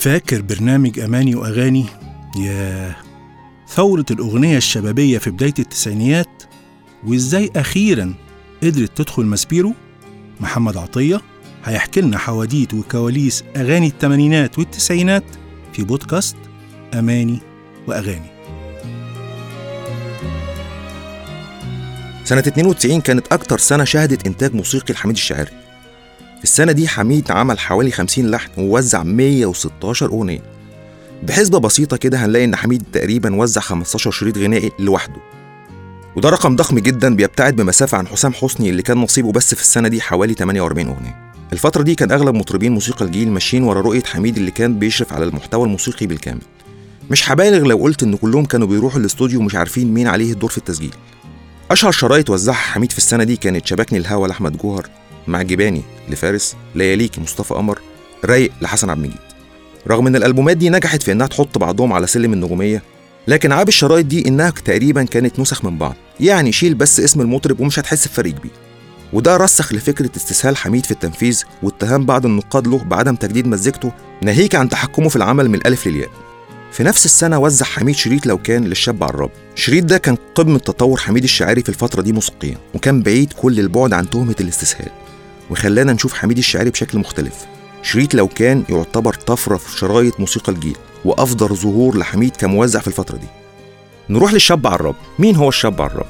فاكر برنامج أماني وأغاني؟ ياه ثورة الأغنية الشبابية في بداية التسعينيات وإزاي أخيرا قدرت تدخل ماسبيرو؟ محمد عطية هيحكي لنا حواديت وكواليس أغاني الثمانينات والتسعينات في بودكاست أماني وأغاني. سنة 92 كانت أكتر سنة شهدت إنتاج موسيقي لحميد الشاعري. في السنة دي حميد عمل حوالي 50 لحن ووزع 116 أغنية. بحسبة بسيطة كده هنلاقي إن حميد تقريبا وزع 15 شريط غنائي لوحده. وده رقم ضخم جدا بيبتعد بمسافة عن حسام حسني اللي كان نصيبه بس في السنة دي حوالي 48 أغنية. الفترة دي كان أغلب مطربين موسيقى الجيل ماشيين ورا رؤية حميد اللي كان بيشرف على المحتوى الموسيقي بالكامل. مش هبالغ لو قلت إن كلهم كانوا بيروحوا الاستوديو مش عارفين مين عليه الدور في التسجيل. أشهر شرايط وزعها حميد في السنة دي كانت شبكني الهوى لأحمد جوهر مع جباني. لفارس لياليكي مصطفى قمر رايق لحسن عبد المجيد. رغم إن الألبومات دي نجحت في إنها تحط بعضهم على سلم النجومية لكن عيب الشرايط دي إنها تقريبا كانت نسخ من بعض يعني شيل بس اسم المطرب ومش هتحس بفرق كبير. وده رسخ لفكرة استسهال حميد في التنفيذ واتهام بعض النقاد له بعدم تجديد مزيكته ناهيك عن تحكمه في العمل من الألف للياء. في نفس السنة وزع حميد شريط لو كان للشاب عراب الشريط ده كان قمة تطور حميد الشاعري في الفترة دي موسيقيا وكان بعيد كل البعد عن تهمة الاستسهال. وخلانا نشوف حميد الشاعري بشكل مختلف. شريط لو كان يعتبر طفرة في شرايط موسيقى الجيل وأفضل ظهور لحميد كموزع في الفترة دي. نروح للشاب عراب. مين هو الشاب عراب؟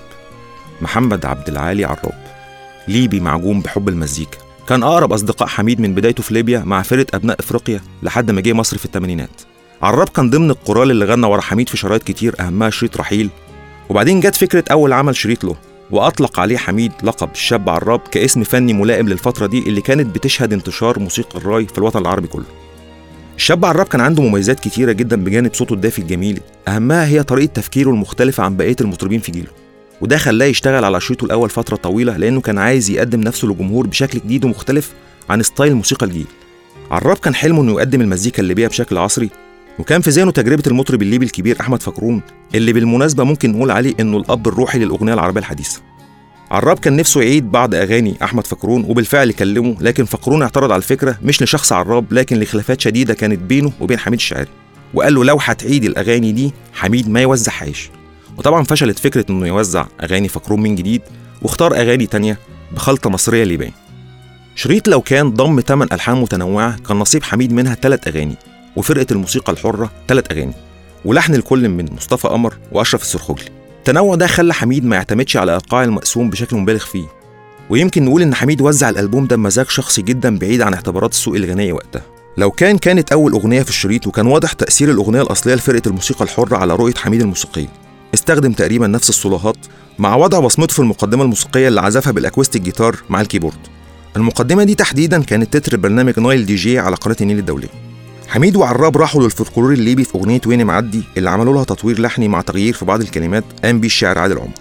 محمد عبد العالي عراب. ليبي معجون بحب المزيكا. كان أقرب أصدقاء حميد من بدايته في ليبيا مع فرقة أبناء إفريقيا لحد ما جه مصر في الثمانينات. عراب كان ضمن القرال اللي غنى ورا حميد في شرايط كتير أهمها شريط رحيل. وبعدين جت فكرة أول عمل شريط له. وأطلق عليه حميد لقب الشاب عراب كاسم فني ملائم للفترة دي اللي كانت بتشهد انتشار موسيقى الراي في الوطن العربي كله. الشاب عراب كان عنده مميزات كتيرة جدا بجانب صوته الدافي الجميل. أهمها هي طريقة تفكيره المختلفة عن بقية المطربين في جيله. وده خلاه يشتغل على شريطه الأول فترة طويلة لأنه كان عايز يقدم نفسه للجمهور بشكل جديد ومختلف عن ستايل موسيقى الجيل. عراب كان حلمه إنه يقدم المزيكا الليبية بشكل عصري وكان في ذهنه تجربة المطرب الليبي الكبير أحمد فكرون اللي بالمناسبة ممكن نقول عليه إنه الأب الروحي للأغنية العربية الحديثة. عراب كان نفسه يعيد بعض أغاني أحمد فكرون وبالفعل كلمه لكن فكرون اعترض على الفكرة مش لشخص عراب لكن لخلافات شديدة كانت بينه وبين حميد الشاعري. وقال له لو هتعيد الأغاني دي حميد ما يوزعهاش وطبعا فشلت فكرة إنه يوزع أغاني فكرون من جديد واختار أغاني تانية بخلطة مصرية ليبيه شريط لو كان ضم 8 ألحان متنوعة كان نصيب حميد منها ثلاث أغاني. وفرقة الموسيقى الحرة ثلاث أغاني ولحن الكل من مصطفى قمر وأشرف السرخوجلي التنوع ده خلى حميد ما يعتمدش على إيقاع المقسوم بشكل مبالغ فيه. ويمكن نقول إن حميد وزع الألبوم ده بمزاج شخصي جدا بعيد عن اعتبارات السوق الغنائي وقتها. لو كان كانت أول أغنية في الشريط وكان واضح تأثير الأغنية الأصلية لفرقة الموسيقى الحرة على رؤية حميد الموسيقيه استخدم تقريبا نفس الصولوهات مع وضع بصمته في المقدمة الموسيقية اللي عزفها بال acoustic guitar مع الكيبورد. المقدمة دي تحديدا كانت تتر برنامج نايل دي جي على قناة النيل الدوليه حميد وعراب راحوا للفولكلور الليبي في أغنية وين معدي اللي عملوا لها تطوير لحني مع تغيير في بعض الكلمات قام بيه الشاعر عادل عمر.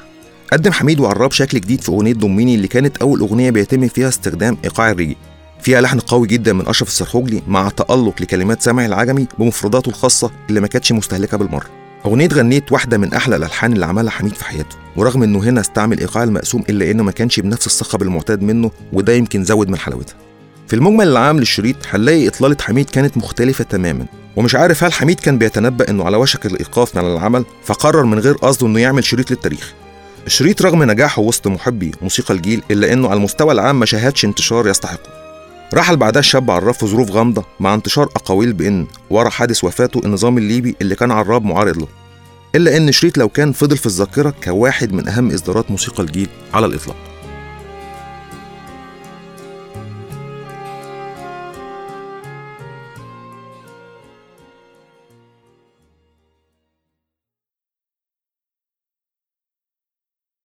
قدم حميد وعراب شكل جديد في أغنية ضميني اللي كانت أول أغنية بيتم فيها استخدام إيقاع الريجي. فيها لحن قوي جدا من أشرف السرخوجلي مع تألق لكلمات سامح العجمي بمفرداته الخاصة اللي ما كانتش مستهلكة بالمرة. أغنية غنيت واحدة من أحلى الألحان اللي عملها حميد في حياته، ورغم إنه هنا استعمل إيقاع المقسوم إلا إنه ما كانش بنفس الصخب المعتاد منه وده يمكن زود من حلاوتها. في المجمل العام للشريط هنلاقي إطلالة حميد كانت مختلفة تماما ومش عارف هل حميد كان بيتنبأ إنه على وشك الإيقاف من العمل فقرر من غير قصده إنه يعمل شريط للتاريخ. الشريط رغم نجاحه وسط محبي موسيقى الجيل إلا إنه على المستوى العام ما شاهدش انتشار يستحقه. رحل بعدها الشاب عراب في ظروف غامضة مع انتشار أقاويل بإن ورا حادث وفاته النظام الليبي اللي كان عراب معارض له. إلا إن شريط لو كان فضل في الذاكرة كواحد من أهم إصدارات موسيقى الجيل على الإطلاق.